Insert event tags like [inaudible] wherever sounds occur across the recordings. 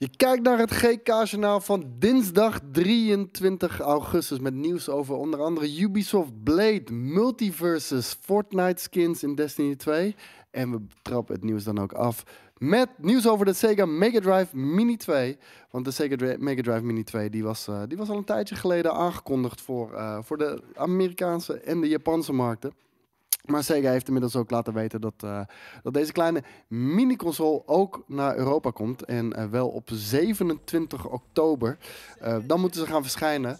Je kijkt naar het GK-journaal van dinsdag 23 augustus met nieuws over onder andere Ubisoft Blade, Multiverses, Fortnite skins in Destiny 2. En we trappen het nieuws dan ook af met nieuws over de Sega Mega Drive Mini 2. Want de Sega Mega Drive Mini 2 die was, eh, die was al een tijdje geleden aangekondigd voor, eh, voor de Amerikaanse en de Japanse markten. Maar Sega heeft inmiddels ook laten weten dat, eh, dat deze kleine mini-console ook naar Europa komt. En eh, wel op 27 oktober. Eh, dan moeten ze gaan verschijnen.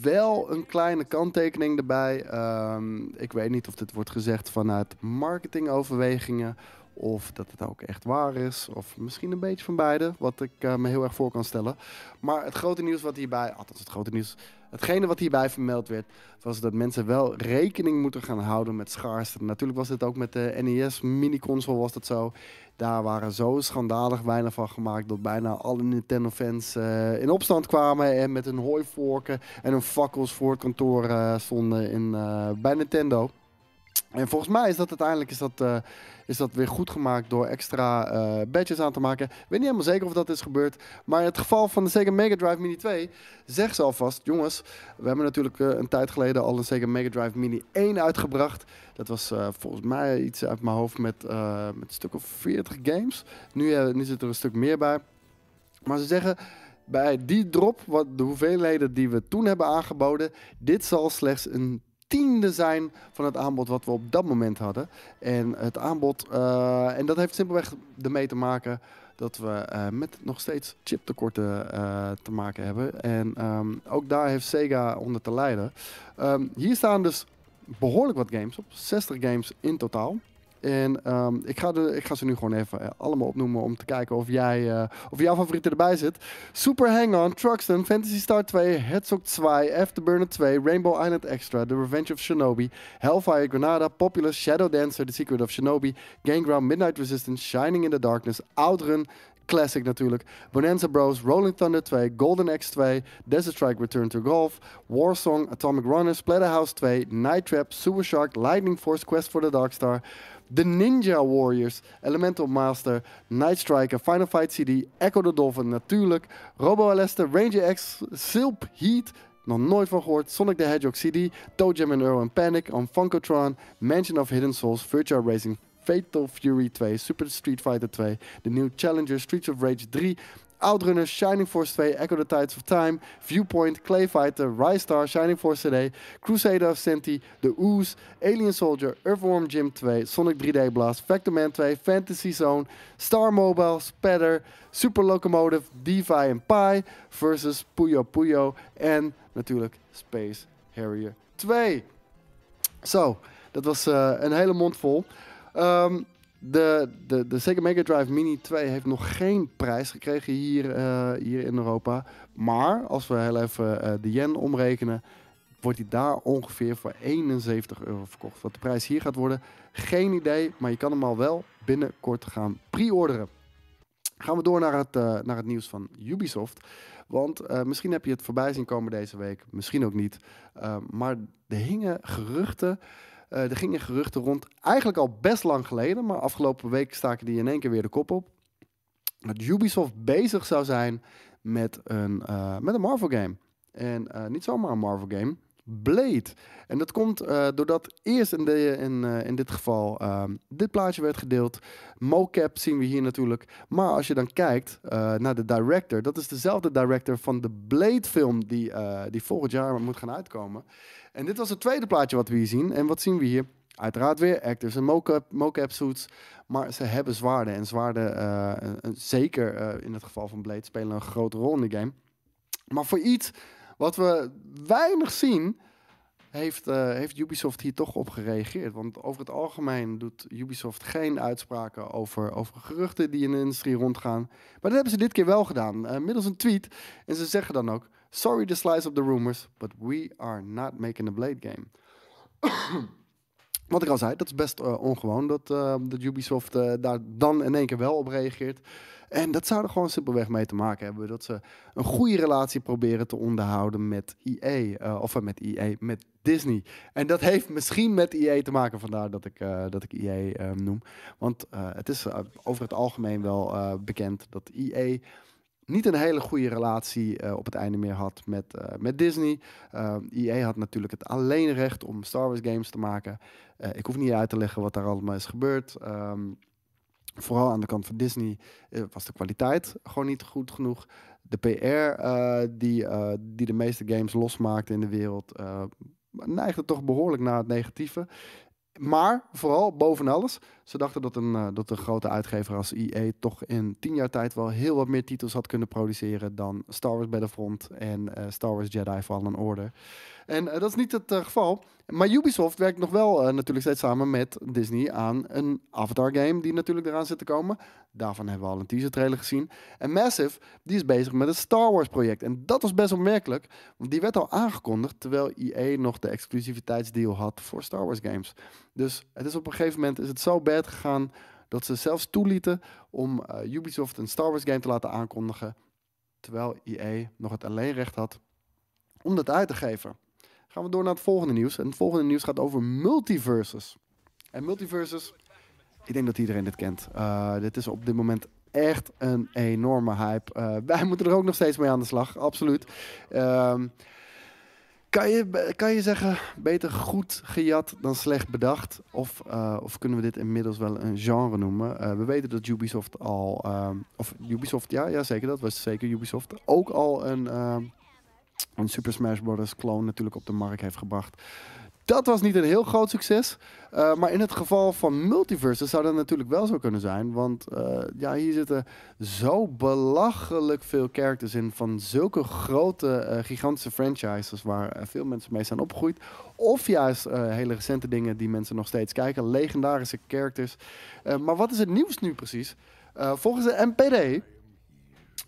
Wel een kleine kanttekening erbij. Ehm, ik weet niet of dit wordt gezegd vanuit marketingoverwegingen. Of dat het ook echt waar is. Of misschien een beetje van beide. Wat ik me heel erg voor kan stellen. Maar het grote nieuws wat hierbij. Althans, het grote nieuws. Hetgene wat hierbij vermeld werd. Was dat mensen wel rekening moeten gaan houden met schaarste. Natuurlijk was dit ook met de NES mini-console was dat zo. Daar waren zo schandalig weinig van gemaakt. Dat bijna alle Nintendo-fans eh, in opstand kwamen. En met hun hooivorken en hun fakkels voor het kantoor eh, stonden in, eh, bij Nintendo. En volgens mij is dat uiteindelijk is dat, eh, is dat weer goed gemaakt door extra eh, badges aan te maken. Ik weet niet helemaal zeker of dat is gebeurd. Maar in het geval van de Sega Mega Drive Mini 2 zegt ze alvast, jongens, we hebben natuurlijk eh, een tijd geleden al een Sega Mega Drive Mini 1 uitgebracht. Dat was volgens mij iets uit mijn hoofd met, met een stuk of 40 games. Nu, nu zit er een stuk meer bij. Maar ze zeggen, bij die drop, wat de hoeveelheden die we toen hebben aangeboden, dit zal slechts een tiende zijn van het aanbod wat we op dat moment hadden. En het aanbod, eh, en dat heeft simpelweg ermee te maken dat we eh, met nog steeds chiptekorten eh, te maken hebben. En ehm, ook daar heeft Sega onder te lijden. Ehm, hier staan dus behoorlijk wat games op, 60 games in totaal. En ehm, ik, ga de, ik ga ze nu gewoon even eh, allemaal opnoemen om te kijken of, jij, eh, of jouw favoriete erbij zit. Super Hang-On, Truxton, Fantasy Star 2, Herzog 2, Afterburner 2, Rainbow Island Extra, The Revenge of Shinobi, Hellfire Granada, Populous, Shadow Dancer, The Secret of Shinobi, Gameground, Midnight Resistance, Shining in the Darkness, Outrun, Classic natuurlijk, Bonanza Bros, Rolling Thunder 2, Golden Axe 2, Desert Strike Return to Golf, Warsong, Atomic Runner, Splatterhouse 2, Night Trap, Super Shark, Lightning Force, Quest for the Dark Star, The Ninja Warriors, Elemental Master, Night Striker, Final Fight CD, Echo the Dolphin natuurlijk, Robo Alester, Ranger X, Silp Heat, nog nooit van gehoord, Sonic the Hedgehog CD, Toe and Earl and Panic, on Funkotron, Mansion of Hidden Souls, Virtua Racing, Fatal Fury 2, Super Street Fighter 2, de nieuwe Challenger, Streets of Rage 3, Outrunner, Shining Force 2, Echo the Tides of Time, Viewpoint, Clay Fighter, Rise Star, Shining Force CD, Crusader of Senti, The Ooze, Alien Soldier, Earthworm Jim 2, Sonic 3D Blast, Factor Man 2, Fantasy Zone, Star Mobile, Spatter, Super Locomotive, Devi en Pi versus Puyo Puyo en natuurlijk Space Harrier 2. Zo, dat was eh, een hele mond vol. Ehm, de, de, de Sega Mega Drive Mini 2 heeft nog geen prijs gekregen hier, eh, hier in Europa. Maar als we heel even eh, de yen omrekenen, wordt die daar ongeveer voor 71 euro verkocht. Wat de prijs hier gaat worden, geen idee. Maar je kan hem al wel binnenkort gaan pre-orderen. Gaan we door naar het, eh, naar het nieuws van Ubisoft. Want misschien heb je het voorbij zien komen deze week, misschien ook niet. Maar er hingen geruchten, er gingen geruchten rond, eigenlijk al best lang geleden, maar afgelopen week staken die in één keer weer de kop op. Dat Ubisoft bezig zou zijn met een, uh, met een Marvel game. En uh, niet zomaar een Marvel game, Blade. En dat komt doordat eerst in, in, dit geval uh, dit plaatje werd gedeeld. Mocap zien we hier natuurlijk. Maar als je dan kijkt naar de director, dat is dezelfde director van de Blade film die, die volgend jaar moet gaan uitkomen. En dit was het tweede plaatje wat we hier zien. En wat zien we hier? Uiteraard weer actors en mocap, suits. Maar ze hebben zwaarden. En zwaarden, uh, zeker in het geval van Blade, spelen een grote rol in de game. Maar voor iets wat we weinig zien, heeft, uh, heeft Ubisoft hier toch op gereageerd. Want over het algemeen doet Ubisoft geen uitspraken over, over geruchten die in de industrie rondgaan. Maar dat hebben ze dit keer wel gedaan, middels een tweet. En ze zeggen dan ook: Sorry the slice of the rumors, but we are not making a Blade game. [coughs] Wat ik al zei, dat is best uh, ongewoon dat, dat Ubisoft daar dan in één keer wel op reageert. En dat zou er gewoon simpelweg mee te maken hebben. Dat ze een goede relatie proberen te onderhouden met EA. Uh, of met EA, met Disney. En dat heeft misschien met EA te maken, vandaar dat ik, uh, dat ik EA uh, noem. Want uh, het is over het algemeen wel bekend dat EA niet een hele goede relatie eh, op het einde meer had met, eh, met Disney. EA had natuurlijk het alleen recht om Star Wars games te maken. ik hoef niet uit te leggen wat daar allemaal is gebeurd. Ehm, vooral aan de kant van Disney was de kwaliteit gewoon niet goed genoeg. De PR die, die de meeste games losmaakte in de wereld neigde toch behoorlijk naar het negatieve. Maar vooral boven alles, ze dachten dat een, uh, dat een grote uitgever als EA toch in tien jaar tijd wel heel wat meer titels had kunnen produceren dan Star Wars Battlefront en uh, Star Wars Jedi Fallen Order. En uh, dat is niet het geval. Maar Ubisoft werkt nog wel natuurlijk steeds samen met Disney aan een Avatar game die natuurlijk eraan zit te komen. Daarvan hebben we al een teaser trailer gezien. En Massive, die is bezig met een Star Wars project. En dat was best opmerkelijk, want die werd al aangekondigd terwijl EA nog de exclusiviteitsdeal had voor Star Wars games. Dus het is op een gegeven moment is het zo bad gegaan dat ze zelfs toelieten om uh, Ubisoft een Star Wars game te laten aankondigen, terwijl EA nog het alleenrecht had om dat uit te geven. Gaan we door naar het volgende nieuws. En het volgende nieuws gaat over multiverses. En multiverses, ik denk dat iedereen dit kent. Uh, dit is op dit moment echt een enorme hype. Uh, [laughs] wij moeten er ook nog steeds mee aan de slag, absoluut. Uh, kan je, kan je zeggen, beter goed gejat dan slecht bedacht? Of, uh, of kunnen we dit inmiddels wel een genre noemen? Uh, we weten dat Ubisoft al, um, of Ubisoft, ja, ja zeker, dat was zeker Ubisoft, ook al een, een Super Smash Bros. clone natuurlijk op de markt heeft gebracht. Dat was niet een heel groot succes. Uh, maar in het geval van multiverses zou dat natuurlijk wel zo kunnen zijn. Want uh, ja, hier zitten zo belachelijk veel characters in. Van zulke grote, uh, gigantische franchises waar veel mensen mee zijn opgegroeid. Of juist hele recente dingen die mensen nog steeds kijken. Legendarische characters. maar wat is het nieuws nu precies? volgens de NPD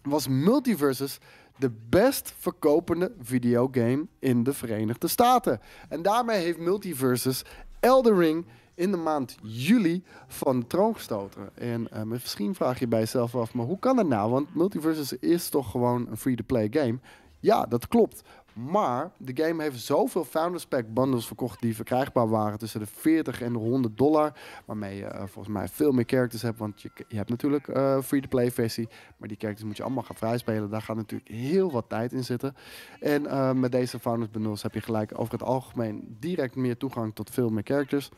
was multiverses de best verkopende videogame in de Verenigde Staten. En daarmee heeft Multiversus Elden Ring in de maand juli van de troon gestoten. En uh, misschien vraag je bij jezelf af, maar hoe kan dat nou? Want Multiversus is toch gewoon een free-to-play game? Ja, dat klopt. Maar de game heeft zoveel Founders Pack bundles verkocht die verkrijgbaar waren tussen de 40 en de 100 dollar. Waarmee je uh, volgens mij veel meer characters hebt. Want je, je hebt natuurlijk uh, free-to-play versie. Maar die characters moet je allemaal gaan vrijspelen. Daar gaat natuurlijk heel wat tijd in zitten. En uh, met deze Founders bundles heb je gelijk over het algemeen direct meer toegang tot veel meer characters.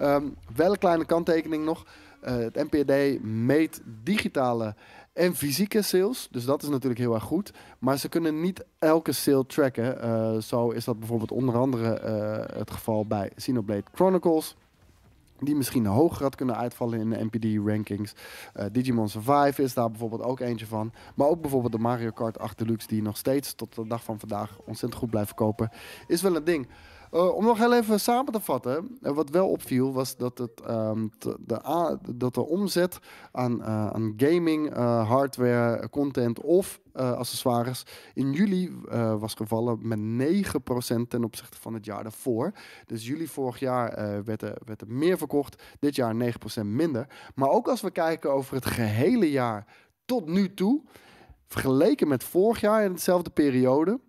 Um, wel een kleine kanttekening nog. het NPD meet digitale en fysieke sales. Dus dat is natuurlijk heel erg goed. Maar ze kunnen niet elke sale tracken. Uh, zo is dat bijvoorbeeld onder andere uh, het geval bij Xenoblade Chronicles. Die misschien hoger had kunnen uitvallen in de NPD-rankings. Digimon Survive is daar bijvoorbeeld ook eentje van. Maar ook bijvoorbeeld de Mario Kart 8 Deluxe, die nog steeds tot de dag van vandaag ontzettend goed blijft kopen. Is wel een ding. Uh, om nog heel even samen te vatten, uh, wat wel opviel was dat, het, um, de, dat de omzet aan, uh, aan gaming, hardware, content of accessoires in juli was gevallen met 9% ten opzichte van het jaar daarvoor. Dus juli vorig jaar werd, er, werd er meer verkocht, dit jaar 9% minder. Maar ook als we kijken over het gehele jaar tot nu toe, vergeleken met vorig jaar in dezelfde periode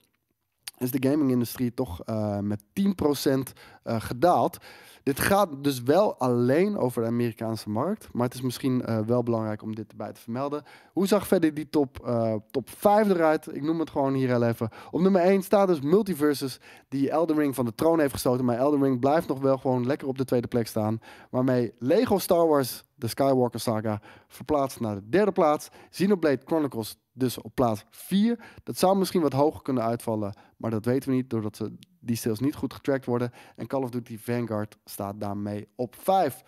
is de gaming-industrie toch uh, met 10% eh, gedaald. Dit gaat dus wel alleen over de Amerikaanse markt. Maar het is misschien uh, wel belangrijk om dit erbij te vermelden. Hoe zag verder die top, uh, top 5 eruit? Ik noem het gewoon hier heel even. Op nummer 1 staat dus Multiversus, die Elden Ring van de troon heeft gestoten. Maar Elden Ring blijft nog wel gewoon lekker op de tweede plek staan. Waarmee Lego Star Wars, de Skywalker saga, verplaatst naar de derde plaats. Xenoblade Chronicles dus op plaats 4. Dat zou misschien wat hoger kunnen uitvallen, maar dat weten we niet doordat ze die sales niet goed getracked worden. En Call of Duty Vanguard staat daarmee op 5.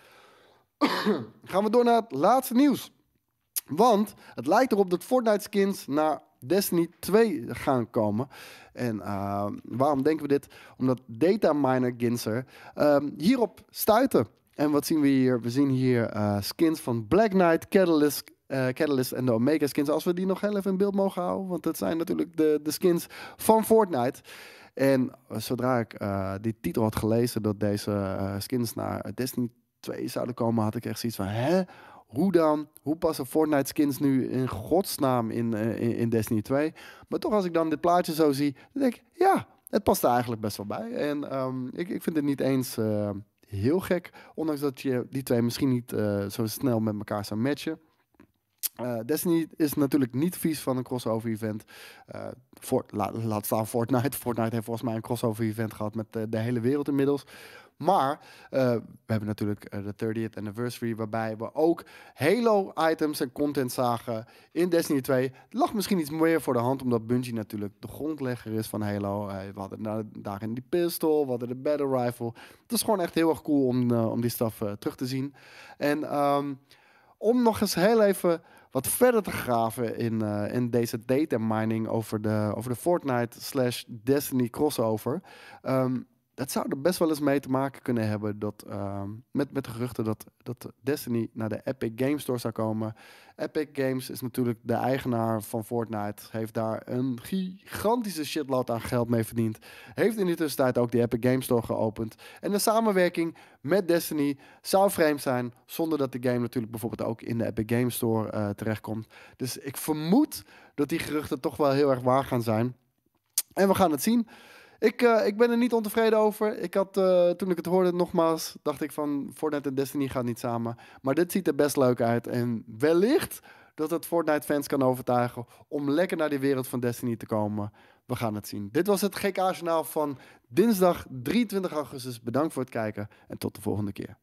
[coughs] Gaan we door naar het laatste nieuws. Want het lijkt erop dat Fortnite skins naar Destiny 2 gaan komen. En uh, waarom denken we dit? Omdat data miner Ginser uh, hierop stuiten. En wat zien we hier? We zien hier uh, skins van Black Knight, Catalyst, uh, Catalyst en de Omega skins. Als we die nog heel even in beeld mogen houden. Want dat zijn natuurlijk de, de skins van Fortnite. En zodra ik uh, die titel had gelezen dat deze uh, skins naar Destiny 2 zouden komen, had ik echt zoiets van, hè? Hoe dan? Hoe passen Fortnite skins nu in godsnaam in, uh, in, in, Destiny 2? Maar toch, als ik dan dit plaatje zo zie, dan denk ik, ja, het past er eigenlijk best wel bij. En um, ik, ik vind het niet eens heel gek, ondanks dat je die twee misschien niet zo snel met elkaar zou matchen. Uh, Destiny is natuurlijk niet vies van een crossover event. Uh, laat staan Fortnite. [laughs] Fortnite heeft volgens mij een crossover event gehad met de, de hele wereld inmiddels. Maar we hebben natuurlijk de 30th anniversary, waarbij we ook Halo-items en content zagen in Destiny 2. Het lag misschien iets meer voor de hand, omdat Bungie natuurlijk de grondlegger is van Halo. we hadden daarin die pistol, we hadden de battle rifle. Het is gewoon echt heel erg cool om, om die stuff terug te zien. En um, om nog eens heel even wat verder te graven in, uh, in deze data mining over de, over de Fortnite slash Destiny crossover. Um, dat zou er best wel eens mee te maken kunnen hebben dat, ehm, met, met de geruchten dat, dat Destiny naar de Epic Games Store zou komen. Epic Games is natuurlijk de eigenaar van Fortnite, heeft daar een gigantische shitload aan geld mee verdiend. Heeft in die tussentijd ook de Epic Games Store geopend. En de samenwerking met Destiny zou vreemd zijn, zonder dat de game natuurlijk bijvoorbeeld ook in de Epic Games Store uh, terechtkomt. Dus ik vermoed dat die geruchten toch wel heel erg waar gaan zijn. En we gaan het zien. Ik, uh, ik ben er niet ontevreden over. Ik had, uh, toen ik het hoorde, nogmaals, dacht ik van Fortnite en Destiny gaan niet samen. Maar dit ziet er best leuk uit. En wellicht dat het Fortnite-fans kan overtuigen om lekker naar die wereld van Destiny te komen. We gaan het zien. Dit was het GK-journaal van dinsdag 23 augustus. Bedankt voor het kijken en tot de volgende keer.